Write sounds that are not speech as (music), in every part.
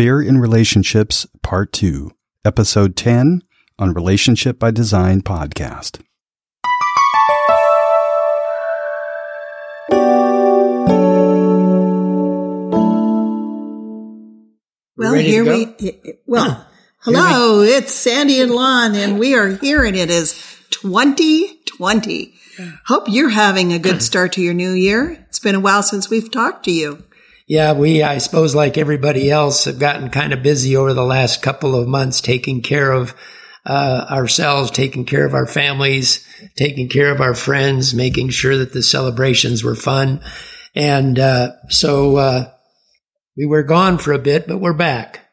Fear in Relationships, Part 2, Episode 10 on Relationship by Design podcast. Well, Ready here we, well, hello, it's Sandy and Lon, and we are here, and it is 2020. Hope you're having a good start to your new year. It's been a while since we've talked to you. Yeah, we, I suppose, like everybody else, have gotten kind of busy over the last couple of months taking care of uh, ourselves, taking care of our families, taking care of our friends, making sure that the celebrations were fun. And uh, so uh, we were gone for a bit, but we're back.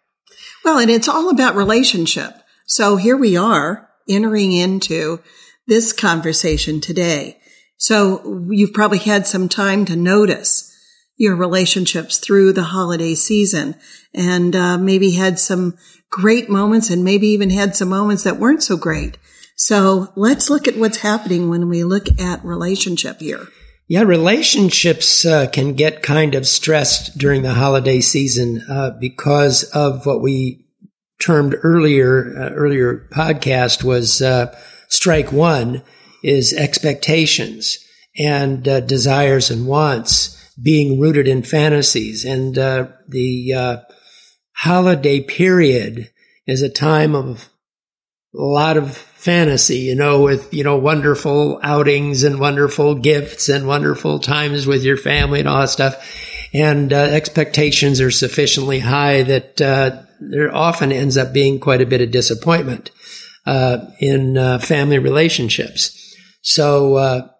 Well, and it's all about relationship. So here we are entering into this conversation today. So you've probably had some time to notice your relationships through the holiday season and uh, maybe had some great moments and maybe even had some moments that weren't so great. So let's look at what's happening when we look at relationship here. Yeah, relationships uh, can get kind of stressed during the holiday season uh, because of what we termed earlier uh, earlier podcast was uh, strike one is expectations and uh, desires and wants being rooted in fantasies and uh, the uh, holiday period is a time of a lot of fantasy, you know, with, you know, wonderful outings and wonderful gifts and wonderful times with your family and all that stuff. And uh, expectations are sufficiently high that uh, there often ends up being quite a bit of disappointment uh, in uh, family relationships. So,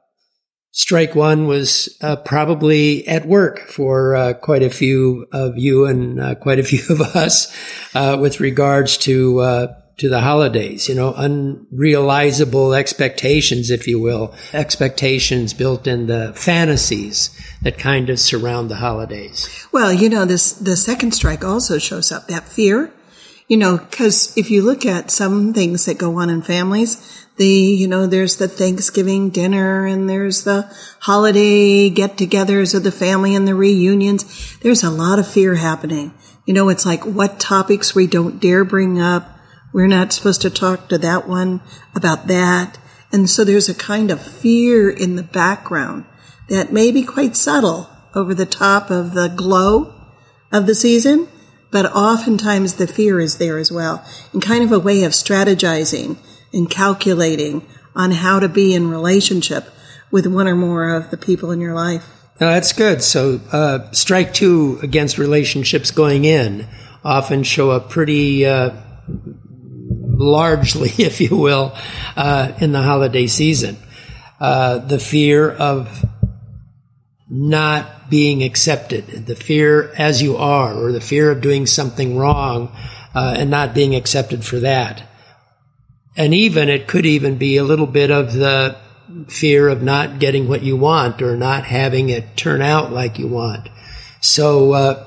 strike one was uh, probably at work for uh, quite a few of you and uh, quite a (laughs) few of us uh, with regards to uh, to the holidays. You know, unrealizable expectations, if you will, expectations built in the fantasies that kind of surround the holidays. Well, you know, this, the second strike also shows up that fear, you know, cause if you look at some things that go on in families, the, you know, there's the Thanksgiving dinner and there's the holiday get togethers of the family and the reunions. There's a lot of fear happening. You know, it's like what topics we don't dare bring up. We're not supposed to talk to that one about that. And so there's a kind of fear in the background that may be quite subtle over the top of the glow of the season, but oftentimes the fear is there as well, and kind of a way of strategizing and calculating on how to be in relationship with one or more of the people in your life. That's good. So, uh, strike two against relationships going in often show up pretty uh, largely, (laughs) if you will, uh, in the holiday season. Uh, the fear of not being accepted, the fear as you are, or the fear of doing something wrong uh, and not being accepted for that. And even it could even be a little bit of the fear of not getting what you want or not having it turn out like you want. So, uh,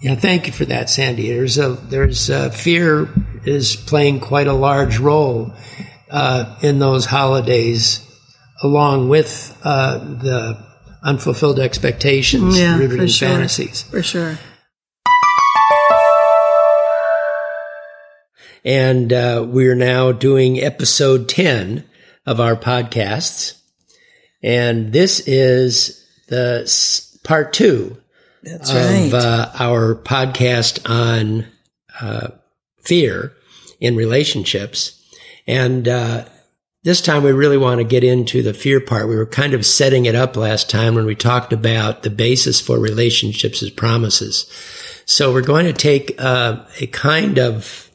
yeah, thank you for that, Sandy. There's a there's a, fear is playing quite a large role uh, in those holidays, along with uh, the unfulfilled expectations Yeah, rooted in sure. fantasies. For sure. And uh, we're now doing episode 10 of our podcasts. And this is the s- part two That's of right. uh, our podcast on uh, fear in relationships. And uh, this time we really want to get into the fear part. We were kind of setting it up last time when we talked about the basis for relationships as promises. So we're going to take uh, a kind of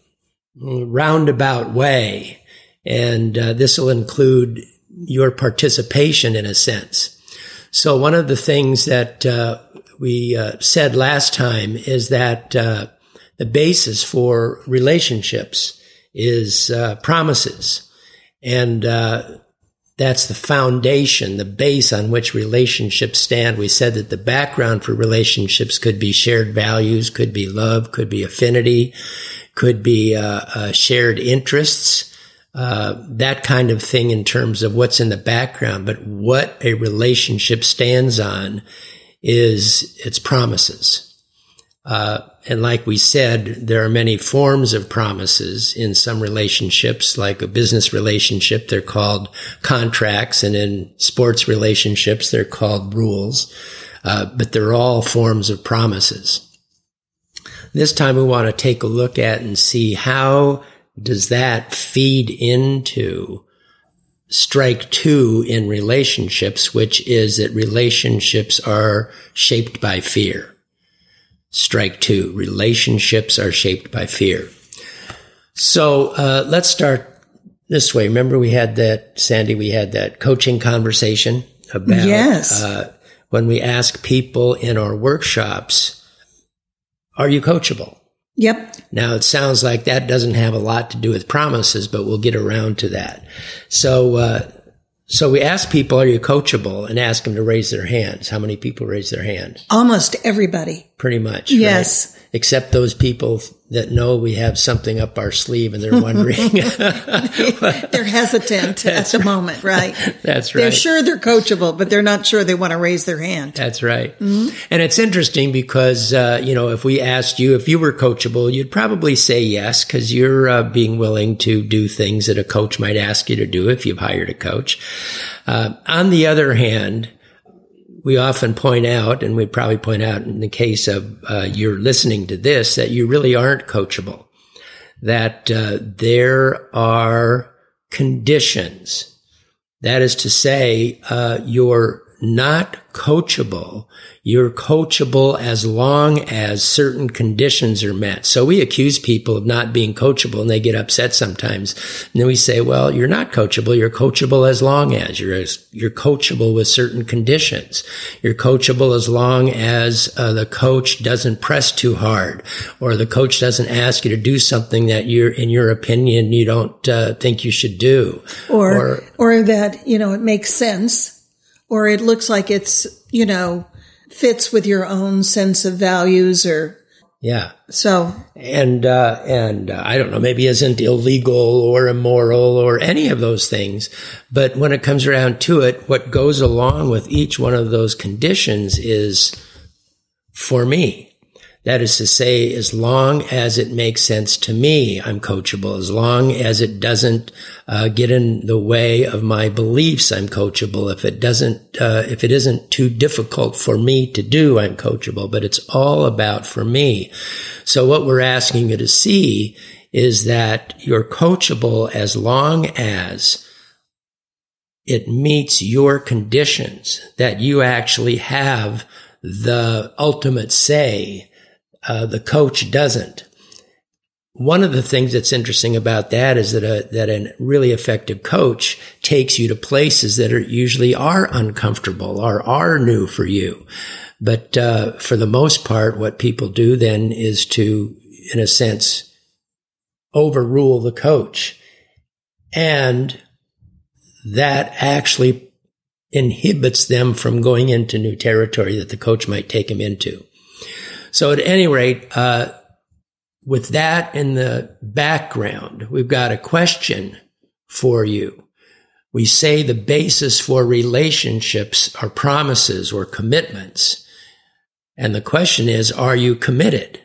roundabout way, and uh, this will include your participation in a sense. So one of the things that uh, we uh, said last time is that uh, the basis for relationships is uh, promises, and uh, that's the foundation, the base on which relationships stand. We said that the background for relationships could be shared values, could be love, could be affinity, could be uh, uh, shared interests, uh, that kind of thing in terms of what's in the background. But what a relationship stands on is its promises. Uh, and like we said, there are many forms of promises in some relationships, like a business relationship, they're called contracts. And in sports relationships, they're called rules. Uh, but they're all forms of promises. This time we want to take a look at and see how does that feed into strike two in relationships, which is that relationships are shaped by fear. Strike two, relationships are shaped by fear. So uh, let's start this way. Remember, we had that, Sandy, we had that coaching conversation about Yes. uh, when we ask people in our workshops, are you coachable? Yep. Now it sounds like that doesn't have a lot to do with promises, but we'll get around to that. So, uh, so we ask people, are you coachable? And ask them to raise their hands. How many people raise their hand? Almost everybody. Pretty much. Yes. right? Except those people that know we have something up our sleeve and they're wondering. (laughs) (laughs) They're hesitant at the moment, right? That's right. They're sure they're coachable, but they're not sure they want to raise their hand. That's right. And it's interesting because, uh, you know, if we asked you if you were coachable, you'd probably say yes, because you're uh, being willing to do things that a coach might ask you to do if you've hired a coach. Uh, on the other hand, we often point out, and we probably point out in the case of uh, you're listening to this, that you really aren't coachable. That uh, there are conditions. That is to say, uh, you're not coachable. You're coachable as long as certain conditions are met. So we accuse people of not being coachable and they get upset sometimes. And then we say, well, you're not coachable. You're coachable as long as you're, you're coachable with certain conditions. You're coachable as long as uh, the coach doesn't press too hard or the coach doesn't ask you to do something that you're, in your opinion, you don't uh, think you should do. Or, or, that, you know, it makes sense or it looks like it's, you know, fits with your own sense of values or yeah. so and uh, and uh, I don't know, maybe isn't illegal or immoral or any of those things. But when it comes around to it, what goes along with each one of those conditions is for me. That is to say, as long as it makes sense to me, I'm coachable. As long as it doesn't uh, get in the way of my beliefs, I'm coachable. If it doesn't, uh, if it isn't too difficult for me to do, I'm coachable. But it's all about for me. So what we're asking you to see is that you're coachable as long as it meets your conditions, that you actually have the ultimate say uh, the coach doesn't. One of the things that's interesting about that is that a that a really effective coach takes you to places that are usually are uncomfortable or are new for you. But uh, for the most part, what people do then is to, in a sense, overrule the coach, and that actually inhibits them from going into new territory that the coach might take them into. So at any rate, uh, with that in the background, we've got a question for you. We say the basis for relationships are promises or commitments. And the question is, are you committed?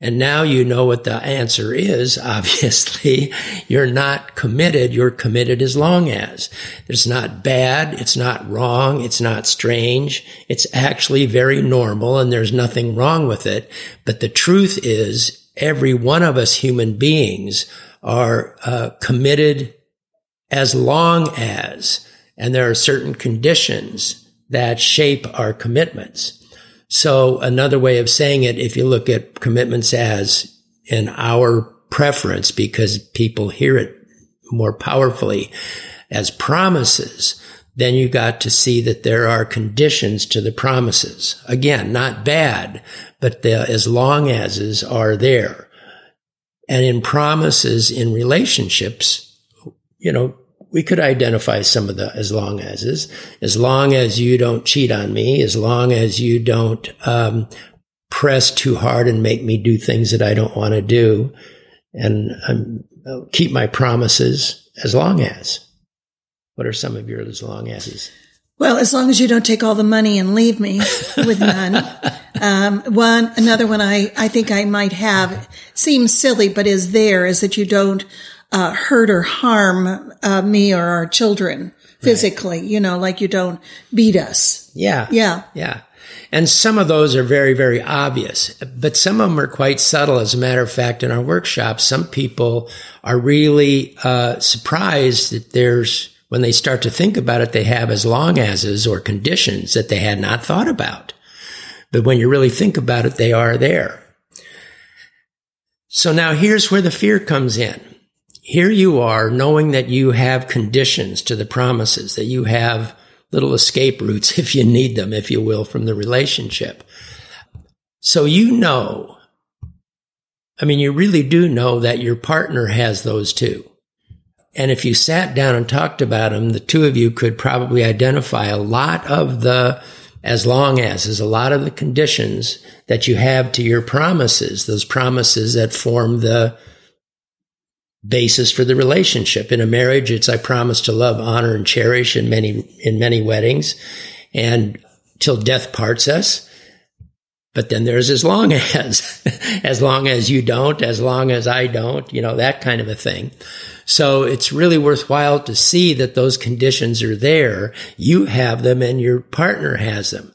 And now you know what the answer is. (laughs) Obviously, you're not committed. You're committed as long as it's not bad. It's not wrong. It's not strange. It's actually very normal and there's nothing wrong with it. But the truth is every one of us human beings are uh, committed as long as, and there are certain conditions that shape our commitments. So another way of saying it, if you look at commitments as in our preference, because people hear it more powerfully as promises, then you got to see that there are conditions to the promises. Again, not bad, but the as long as's are there. And in promises in relationships, you know, we could identify some of the as long as's. As long as you don't cheat on me, as long as you don't um, press too hard and make me do things that I don't want to do, and um, I'll keep my promises as long as. What are some of your as long as's? Well, as long as you don't take all the money and leave me with none. (laughs) um, one, another one I, I think I might have seems silly, but is there is that you don't uh, hurt or harm uh, me or our children physically, right. you know, like you don't beat us. Yeah. Yeah. Yeah. And some of those are very, very obvious, but some of them are quite subtle. As a matter of fact, in our workshops, some people are really uh, surprised that there's, when they start to think about it, they have as long as's or conditions that they had not thought about. But when you really think about it, they are there. So now here's where the fear comes in. Here you are knowing that you have conditions to the promises, that you have little escape routes (laughs) if you need them, if you will, from the relationship. So you know, I mean, you really do know that your partner has those too. And if you sat down and talked about them, the two of you could probably identify a lot of the as long as is a lot of the conditions that you have to your promises, those promises that form the basis for the relationship. In a marriage, it's I promise to love, honor, and cherish in many in many weddings, and till death parts us. But then there's as long (laughs) as, as long as you don't, as long as I don't, you know, that kind of a thing. So it's really worthwhile to see that those conditions are there. You have them and your partner has them.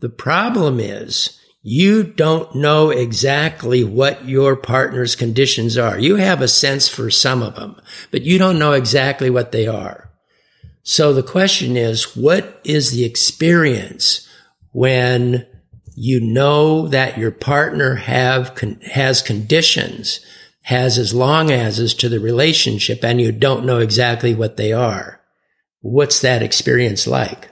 The problem is you don't know exactly what your partner's conditions are. You have a sense for some of them, but you don't know exactly what they are. So the question is, what is the experience when you know that your partner have, has conditions, has as long as is to the relationship and you don't know exactly what they are? What's that experience like?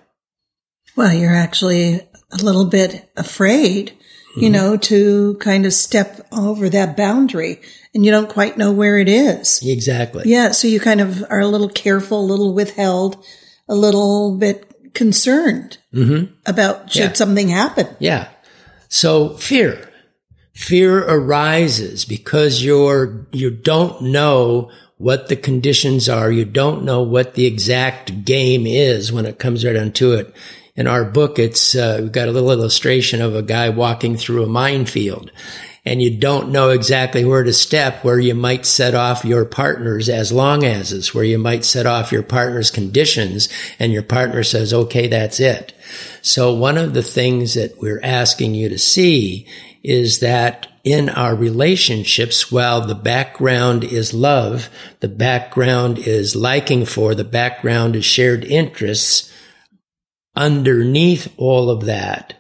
Well, you're actually a little bit afraid mm-hmm. you know, to kind of step over that boundary and you don't quite know where it is. Exactly. Yeah. So you kind of are a little careful, a little withheld, a little bit concerned mm-hmm. about should yeah. something happen. Yeah. So fear. Fear arises because you're, you don't know what the conditions are. You don't know what the exact game is when it comes right down to it in our book, it's uh, we've got a little illustration of a guy walking through a minefield, and you don't know exactly where to step, where you might set off your partner's as long as is, where you might set off your partner's conditions, and your partner says, "Okay, that's it." So one of the things that we're asking you to see is that in our relationships, while the background is love, the background is liking for, the background is shared interests, underneath all of that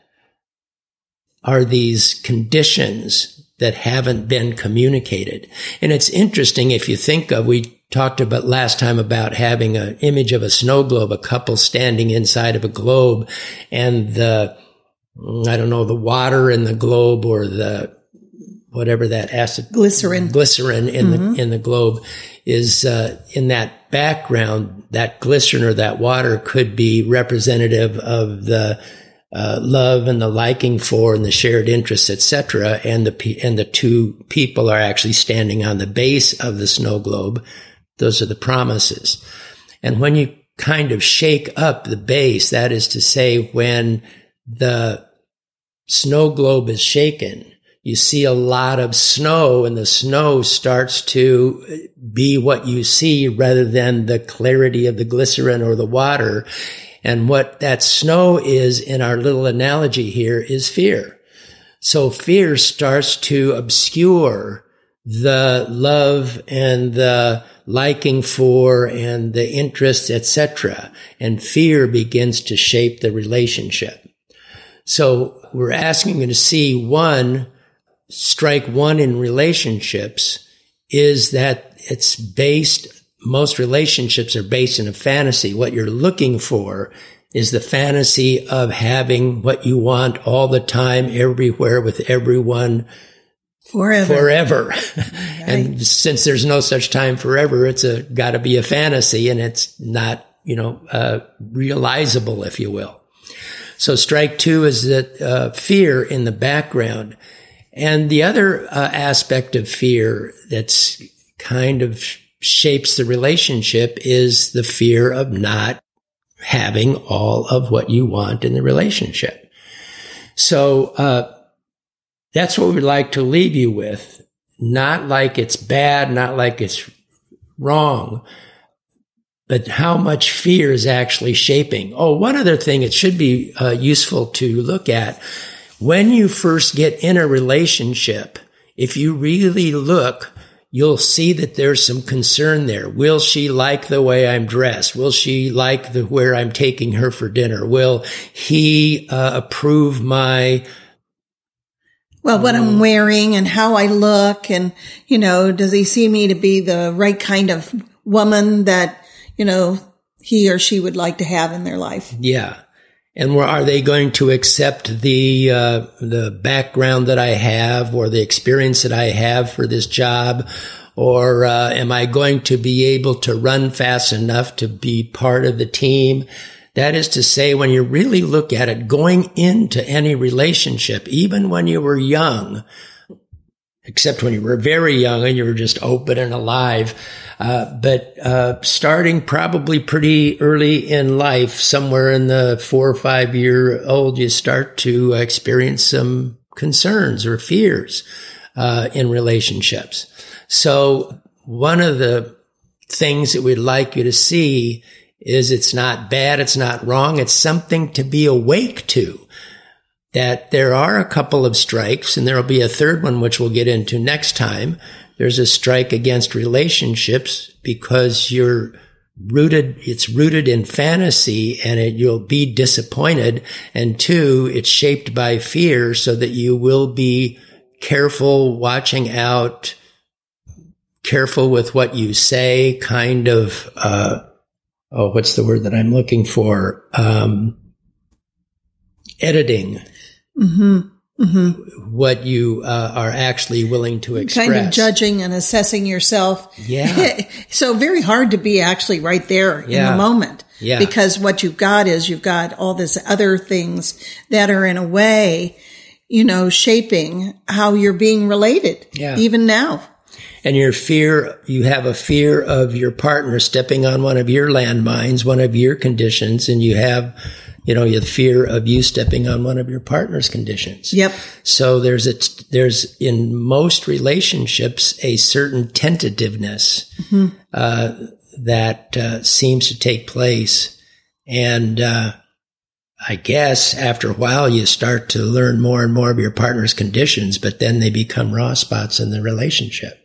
are these conditions that haven't been communicated. And it's interesting if you think of, we talked about last time about having an image of a snow globe, a couple standing inside of a globe and the, I don't know, the water in the globe or the, whatever that acid glycerin glycerin in mm-hmm. the in the globe is uh, in that background that glycerin or that water could be representative of the uh, love and the liking for and the shared interests etc and the and the two people are actually standing on the base of the snow globe. Those are the promises. And when you kind of shake up the base that is to say when the snow globe is shaken you see a lot of snow and the snow starts to be what you see rather than the clarity of the glycerin or the water. And what that snow is in our little analogy here is fear. So fear starts to obscure the love and the liking for and the interests, etc. And fear begins to shape the relationship. So we're asking you to see one, strike one in relationships is that it's based, most relationships are based in a fantasy. What you're looking for is the fantasy of having what you want all the time, everywhere with everyone. Forever. Forever. (laughs) Right. and since there's no such time forever, it's a, gotta be a fantasy and it's not, you know, uh, realizable, if you will. So strike two is that, uh, fear in the background. And the other uh, aspect of fear that's kind of shapes the relationship is the fear of not having all of what you want in the relationship. So, uh, that's what we'd like to leave you with. Not like it's bad, not like it's wrong, but how much fear is actually shaping. Oh, one other thing it should be uh, useful to look at when you first get in a relationship, if you really look, you'll see that there's some concern there. Will she like the way I'm dressed? Will she like the where I'm taking her for dinner? Will he uh, approve my well, what I'm wearing and how I look and, you know, does he see me to be the right kind of woman that, you know, he or she would like to have in their life? Yeah. And are they going to accept the uh, the background that I have or the experience that I have for this job? Or uh, am I going to be able to run fast enough to be part of the team? That is to say, when you really look at it, going into any relationship, even when you were young, except when you were very young and you were just open and alive, uh, but uh, starting probably pretty early in life, somewhere in the four or five year old, you start to experience some concerns or fears uh, in relationships. So one of the things that we'd like you to see is it's not bad. It's not wrong. It's something to be awake to that there are a couple of strikes and there'll be a third one, which we'll get into next time. There's a strike against relationships because you're rooted, it's rooted in fantasy and it, you'll be disappointed. And two, it's shaped by fear so that you will be careful, watching out, careful with what you say, kind of, uh, oh, what's the word that I'm looking for? Um, editing. Mm-hmm. Mm-hmm. What you uh, are actually willing to express, kind of judging and assessing yourself. Yeah. (laughs) so very hard to be actually right there yeah. in the moment. Yeah. Because what you've got is you've got all this other things that are in a way, you know, shaping how you're being related. Yeah. Even now and your fear, you have a fear of your partner stepping on one of your landmines, one of your conditions, and you have, you know, your fear of you stepping on one of your partner's conditions. Yep. So there's a, there's in most relationships a certain tentativeness, mm-hmm. uh, that, uh, seems to take place. And, uh, I guess after a while you start to learn more and more of your partner's conditions, but then they become raw spots in the relationship.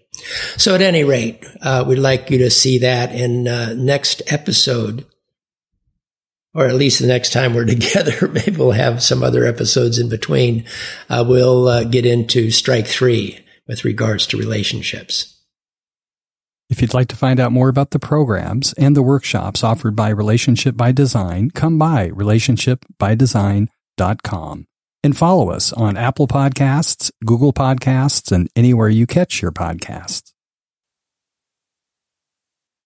So at any rate, uh, we'd like you to see that in uh, next episode, or at least the next time we're (laughs) together. Maybe we'll have some other episodes in between. Uh, we'll uh, get into strike three with regards to relationships. If you'd like to find out more about the programs and the workshops offered by Relationship by Design, come by relationshipbydesign.com and follow us on Apple Podcasts, Google Podcasts, and anywhere you catch your podcasts.